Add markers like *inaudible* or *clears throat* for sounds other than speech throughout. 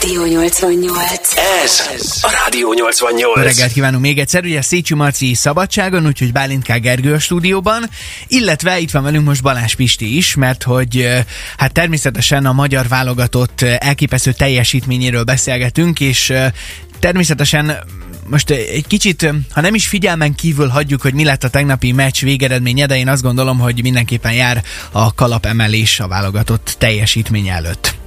Rádió 88. Ez a Rádió 88. Reggelt kívánunk még egyszer, ugye Szécsi Marci szabadságon, úgyhogy Bálint K. Gergő a stúdióban, illetve itt van velünk most Balázs Pisti is, mert hogy hát természetesen a magyar válogatott elképesztő teljesítményéről beszélgetünk, és természetesen most egy kicsit, ha nem is figyelmen kívül hagyjuk, hogy mi lett a tegnapi meccs végeredménye, de én azt gondolom, hogy mindenképpen jár a kalapemelés a válogatott teljesítmény előtt.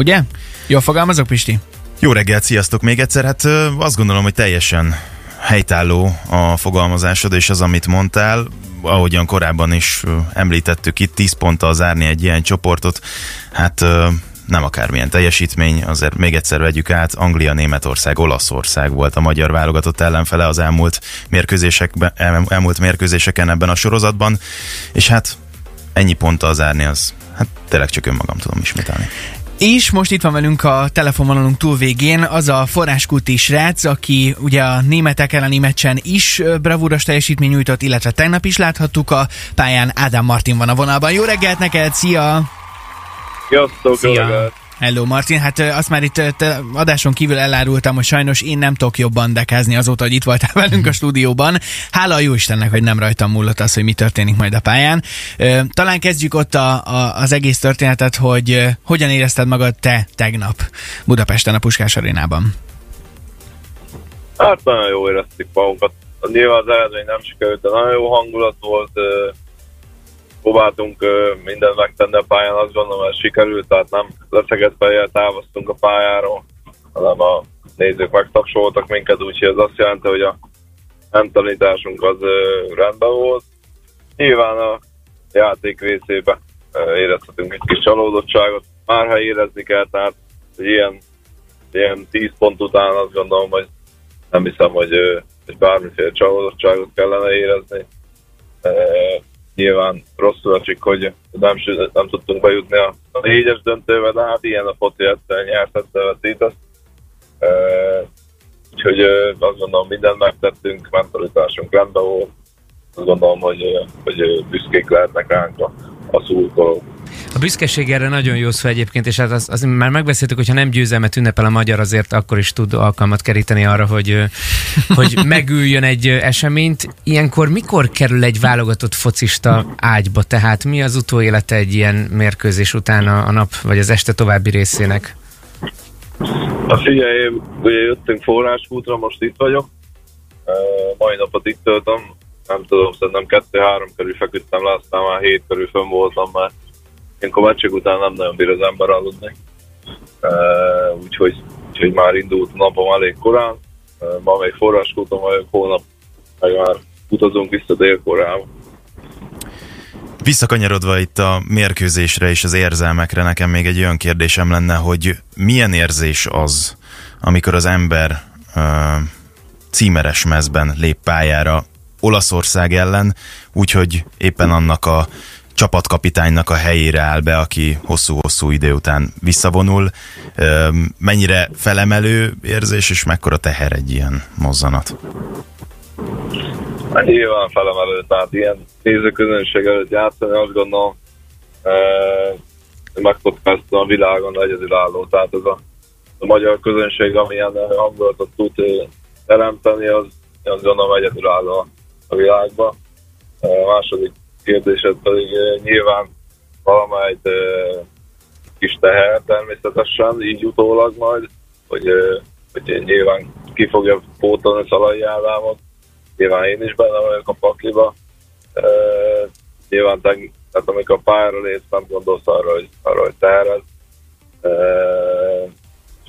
Ugye? Jól fogalmazok, Pisti? Jó reggelt, sziasztok még egyszer. Hát azt gondolom, hogy teljesen helytálló a fogalmazásod, és az, amit mondtál, ahogyan korábban is említettük, itt 10 ponttal zárni egy ilyen csoportot, hát nem akármilyen teljesítmény, azért még egyszer vegyük át, Anglia, Németország, Olaszország volt a magyar válogatott ellenfele az elmúlt, mérkőzésekben, elmúlt mérkőzéseken ebben a sorozatban, és hát ennyi ponttal zárni az, hát tényleg csak önmagam tudom ismételni. És most itt van velünk a telefonvonalunk túlvégén az a forráskúti srác, aki ugye a németek elleni meccsen is bravúros teljesítmény nyújtott, illetve tegnap is láthattuk a pályán. Ádám Martin van a vonalban. Jó reggelt neked, szia! Sziasztok, Szia. Hello Martin, hát azt már itt adáson kívül elárultam, hogy sajnos én nem tudok jobban dekázni azóta, hogy itt voltál *laughs* velünk a stúdióban. Hála a jó Istennek, hogy nem rajtam múlott az, hogy mi történik majd a pályán. Talán kezdjük ott a, a, az egész történetet, hogy hogyan érezted magad te tegnap Budapesten a Puskás arénában? Hát nagyon jó éreztük magunkat. Nyilván az eredmény nem sikerült, de nagyon jó hangulat volt, próbáltunk mindent megtenni a pályán, azt gondolom, hogy sikerült, tehát nem leszegett fejjel távoztunk a pályáról, hanem a nézők megtapsoltak minket, úgyhogy ez azt jelenti, hogy a mentalitásunk az rendben volt. Nyilván a játék részébe érezhetünk egy kis csalódottságot, már ha érezni kell, tehát ilyen, ilyen 10 pont után azt gondolom, hogy nem hiszem, hogy, hogy bármiféle csalódottságot kellene érezni nyilván rosszul esik, hogy nem, nem tudtunk bejutni a, négyes döntőbe, de hát ilyen a foci egyszer nyert, egyszer veszített. E, úgyhogy azt gondolom, mindent megtettünk, mentalitásunk rendben volt. Azt gondolom, hogy, hogy büszkék lehetnek ránk a, a szurkolók. A büszkeség erre nagyon jó szó egyébként, és hát az, az már megbeszéltük, hogy ha nem győzelmet ünnepel a magyar, azért akkor is tud alkalmat keríteni arra, hogy, *laughs* hogy megüljön egy eseményt. Ilyenkor mikor kerül egy válogatott focista ágyba? Tehát mi az utóélete egy ilyen mérkőzés után a, a nap, vagy az este további részének? A figyelj, ugye jöttünk forráskútra, most itt vagyok. Uh, mai napot itt töltöm, nem tudom, szerintem kettő-három körül feküdtem le, aztán már hét körül fönn voltam, mert Ilyenkor meccsek után nem nagyon bír az ember aludni. Uh, úgyhogy, úgyhogy már indult a napom elég korán. Uh, ma még forráskúton vagyok, holnap meg már utazunk vissza Dél-Koreába. Visszakanyarodva itt a mérkőzésre és az érzelmekre, nekem még egy olyan kérdésem lenne, hogy milyen érzés az, amikor az ember uh, címeres mezben lép pályára Olaszország ellen, úgyhogy éppen annak a csapatkapitánynak a helyére áll be, aki hosszú-hosszú idő után visszavonul. Mennyire felemelő érzés, és mekkora teher egy ilyen mozzanat? Hát nyilván felemelő, tehát ilyen nézőközönség előtt játszani, azt gondolom, megkockázta a világon egyedülálló, tehát ez a, a magyar közönség, amilyen hangulatot tud teremteni, az azt gondolom egyedülálló a világban. A második kérdésed pedig nyilván valamelyik kis teher természetesen, így utólag majd, hogy, hogy nyilván ki fogja pótolni Szalai Ádámot, nyilván én is benne vagyok a pakliba. Nyilván tehát amikor pályára lépsz, nem gondolsz arra, hogy, arra, hogy tehered.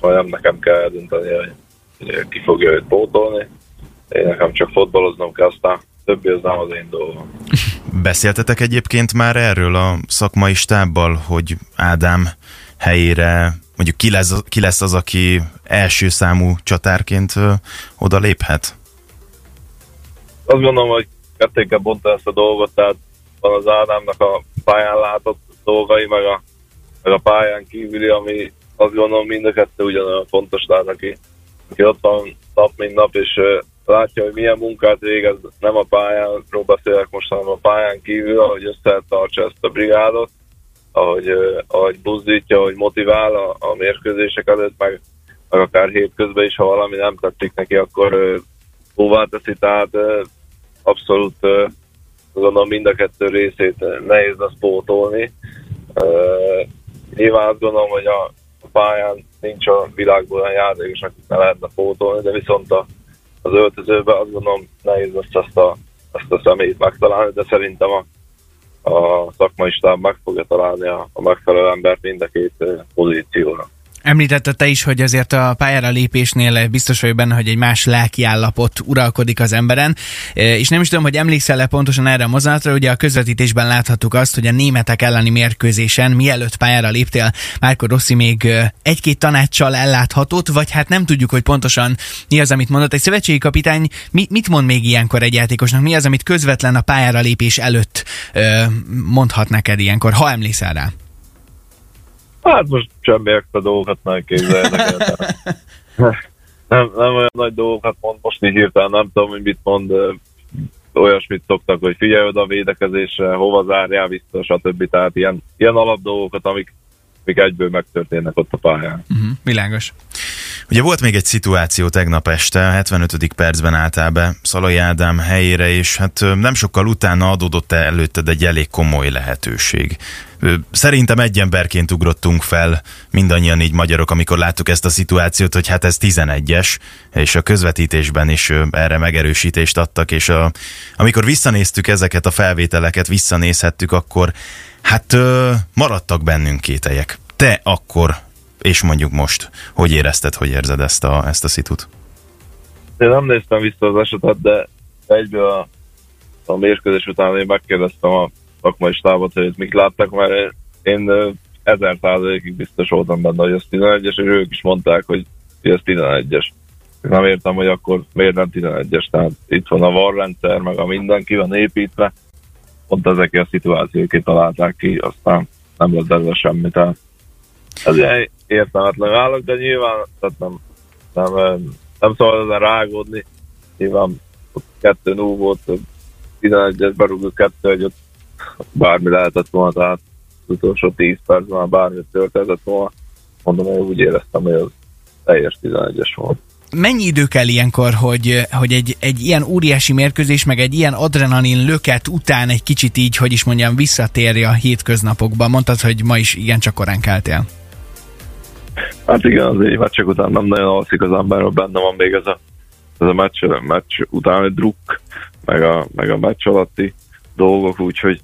Majd nem nekem kell eldönteni, hogy, hogy ki fogja őt pótolni. Én nekem csak fotbaloznom kell, aztán többi az nem az én dolgom. *laughs* Beszéltetek egyébként már erről a szakmai stábbal, hogy Ádám helyére mondjuk ki lesz, ki lesz az, aki első számú csatárként oda léphet? Azt gondolom, hogy ketté kell bontani ezt a dolgot, tehát van az Ádámnak a pályán látott dolgai, meg a, meg a pályán kívüli, ami azt gondolom mind a kettő ugyanolyan fontos, tehát aki, aki ott van nap, mint nap, és látja, hogy milyen munkát végez, nem a pályánról beszélek most, hanem a pályán kívül, ahogy összetartsa ezt a brigádot, ahogy, ahogy buzdítja, ahogy motivál a, a mérkőzések előtt, meg, meg akár hétközben is, ha valami nem tetszik neki, akkor ö, óvá teszi, tehát abszolút gondolom mind a kettő részét nehéz lesz pótolni. Nyilván azt gondolom, hogy a pályán nincs a világból olyan játékos, akit ne lehetne pótolni, de viszont a, az öltözőben azt gondolom nehéz lesz ezt a, ezt a személyt megtalálni, de szerintem a, a szakmai stáb meg fogja találni a, a megfelelő embert mind a két ö, pozícióra. Említette te is, hogy azért a pályára lépésnél biztos vagyok benne, hogy egy más lelki állapot uralkodik az emberen, E, és nem is tudom, hogy emlékszel-e pontosan erre a mozanatra, ugye a közvetítésben láthattuk azt, hogy a németek elleni mérkőzésen, mielőtt pályára léptél, Márko Rossi még e, egy-két tanácssal elláthatott, vagy hát nem tudjuk, hogy pontosan mi az, amit mondott. Egy szövetségi kapitány mi, mit mond még ilyenkor egy játékosnak? Mi az, amit közvetlen a pályára lépés előtt e, mondhat neked ilyenkor, ha emlékszel rá? Hát most semmi extra dolgokat nem képzeljenek el. tehát nem, nem olyan nagy dolgokat mond, most így hirtelen nem tudom, hogy mit mond, ö, olyasmit szoktak, hogy figyelj oda a védekezésre, hova zárjál vissza, stb. Tehát ilyen, ilyen alapdolgokat, amik, amik egyből megtörténnek ott a pályán. Uh-huh, világos. Ugye volt még egy szituáció tegnap este, a 75. percben álltál be Szalai Ádám helyére, és hát nem sokkal utána adódott előtted egy elég komoly lehetőség. Szerintem egy emberként ugrottunk fel, mindannyian így magyarok, amikor láttuk ezt a szituációt, hogy hát ez 11-es, és a közvetítésben is erre megerősítést adtak, és a, amikor visszanéztük ezeket a felvételeket, visszanézhettük, akkor hát maradtak bennünk kételyek. Te akkor és mondjuk most, hogy érezted, hogy érzed ezt a, ezt a szitut? Én nem néztem vissza az esetet, de egyből a, a mérkőzés után én megkérdeztem a szakmai stábot, hogy mit láttak, mert én, ezer százalékig biztos voltam benne, hogy ez 11-es, és ők is mondták, hogy ez 11-es. Nem értem, hogy akkor miért nem 11-es, tehát itt van a VAR rendszer, meg a minden ki van építve, pont ezek a szituációk találták ki, aztán nem lett ezzel semmi, tehát ez értelmetlen állok, de nyilván tehát nem, nem, nem szabad ezen rágódni. Nyilván ott kettő 0 volt, 11-es berúgó kettő, egy ott bármi lehetett volna, tehát az utolsó 10 percben már bármi történhetett volna. Mondom, hogy úgy éreztem, hogy az teljes 11-es volt. Mennyi idő kell ilyenkor, hogy, hogy egy, egy ilyen óriási mérkőzés, meg egy ilyen adrenalin löket után egy kicsit így, hogy is mondjam, visszatérje a hétköznapokba? Mondtad, hogy ma is igen csak korán keltél. Hát igen, az egy meccsek után nem nagyon alszik az ember, mert benne van még ez a, ez a meccs, meccs utáni druk, meg a, meg a meccs alatti dolgok, úgyhogy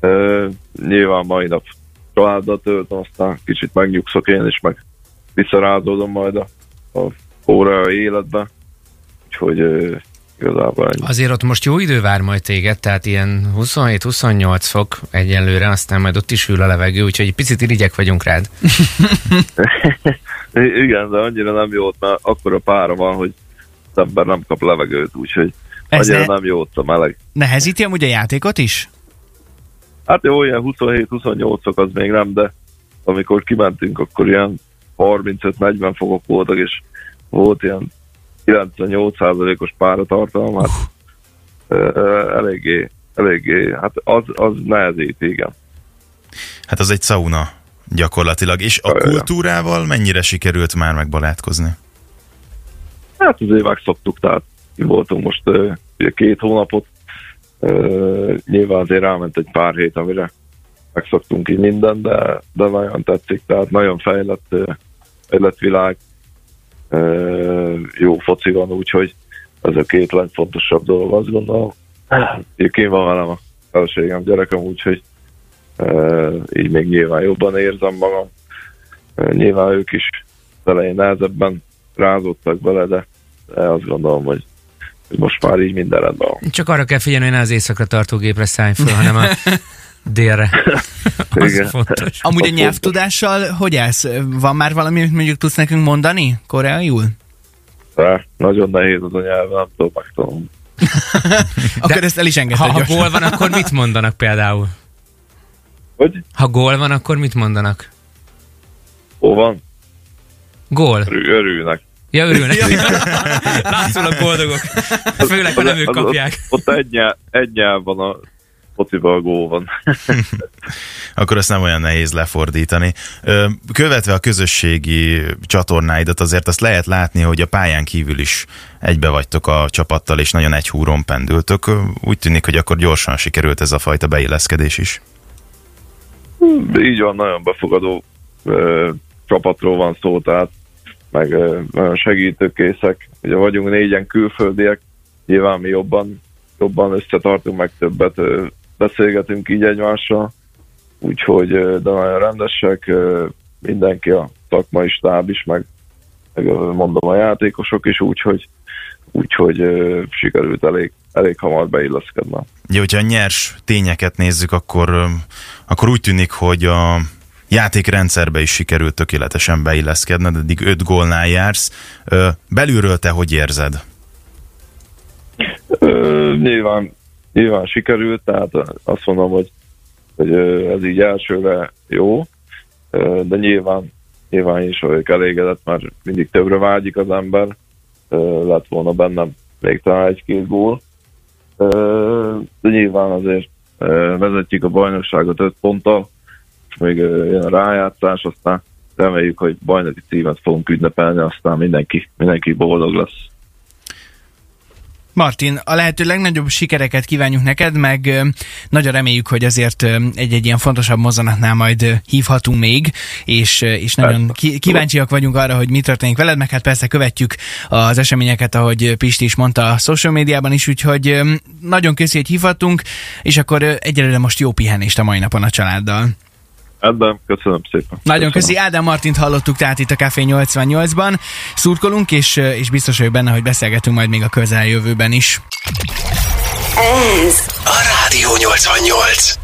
ö, nyilván mai nap családdal töltöm, aztán kicsit megnyugszok én is, meg visszarázódom majd a, a óra életbe, úgyhogy ö, igazából ennyi. Azért ott most jó idő vár majd téged, tehát ilyen 27-28 fok egyelőre, aztán majd ott is ül a levegő, úgyhogy egy picit irigyek vagyunk rád. *laughs* Igen, de annyira nem jó ott, mert akkora pára van, hogy az ember nem kap levegőt, úgyhogy Ez annyira ne- nem jó ott a meleg. Nehezíti amúgy a játékot is? Hát jó, ilyen 27-28-ok az még nem, de amikor kimentünk, akkor ilyen 35-40 fokok voltak, és volt ilyen 98%-os páratartalom, hát ö, eléggé, eléggé, hát az, az nehezít, igen. Hát az egy sauna gyakorlatilag. És a kultúrával mennyire sikerült már megbarátkozni? Hát azért megszoktuk, tehát mi voltunk most két hónapot, nyilván azért elment egy pár hét, amire megszoktunk így minden, de, de nagyon tetszik, tehát nagyon fejlett, fejlett világ, jó foci van, úgyhogy ez a két legfontosabb dolog, azt gondolom. *clears throat* Kim van velem a feleségem, gyerekem, úgyhogy így még nyilván jobban érzem magam. Nyilván ők is az elején nehezebben rázódtak bele, de, azt gondolom, hogy most már így minden rendben van. Csak arra kell figyelni, hogy ne az éjszakra tartó gépre szállj föl, hanem a *laughs* délre. *laughs* Az Igen. fontos. Amúgy a nyelvtudással hogy állsz? Van már valami, amit mondjuk tudsz nekünk mondani? Koreaiul? De nagyon nehéz az a nyelv, nem tudom megtanulni. *laughs* Akkor ezt el is Ha, engedted ha gyorsan. gól van, akkor mit mondanak például? Hogy? Ha gól van, akkor mit mondanak? Hol van? Gól. Örül, örülnek. Ja, örülnek. *laughs* Látszólag boldogok. Főleg, ha nem ők kapják. Ott egy nyelv, egy nyelv van a fociba a gól van. *laughs* Akkor ezt nem olyan nehéz lefordítani. Követve a közösségi csatornáidat azért azt lehet látni, hogy a pályán kívül is egybe vagytok a csapattal, és nagyon egy húron pendültök. Úgy tűnik, hogy akkor gyorsan sikerült ez a fajta beilleszkedés is. Így van, nagyon befogadó ö, csapatról van szó, tehát meg ö, nagyon segítőkészek. Ugye vagyunk négyen külföldiek, nyilván mi jobban, jobban összetartunk, meg többet ö, beszélgetünk így egymással, úgyhogy de nagyon rendesek, mindenki a szakmai stáb is, meg, meg mondom a játékosok is, úgyhogy úgyhogy ö, sikerült elég, elég hamar beilleszkedni. Ugye, hogyha a nyers tényeket nézzük, akkor, ö, akkor úgy tűnik, hogy a játékrendszerbe is sikerült tökéletesen beilleszkedned, eddig öt gólnál jársz. Ö, Belülről te hogy érzed? Ö, nyilván, nyilván sikerült, tehát azt mondom, hogy, hogy ez így elsőre jó, de nyilván, nyilván is vagyok elégedett, mert mindig többre vágyik az ember, lett volna bennem még talán egy-két gól, de nyilván azért vezetjük a bajnokságot öt ponttal, és még jön a rájátszás, aztán reméljük, hogy bajnoki címet fogunk ünnepelni, aztán mindenki, mindenki boldog lesz. Martin, a lehető legnagyobb sikereket kívánjuk neked, meg nagyon reméljük, hogy azért egy-egy ilyen fontosabb mozzanatnál majd hívhatunk még, és, és nagyon ki- kíváncsiak vagyunk arra, hogy mi történik veled, meg hát persze követjük az eseményeket, ahogy Pisti is mondta a social médiában is, úgyhogy nagyon köszi, hogy hívhatunk, és akkor egyelőre most jó pihenést a mai napon a családdal. Ebben köszönöm szépen. Nagyon köszönöm. köszi, Ádám Martint hallottuk tehát itt a Café 88-ban. Szurkolunk, és, és biztos vagyok benne, hogy beszélgetünk majd még a közeljövőben is. Ez A Rádió 88.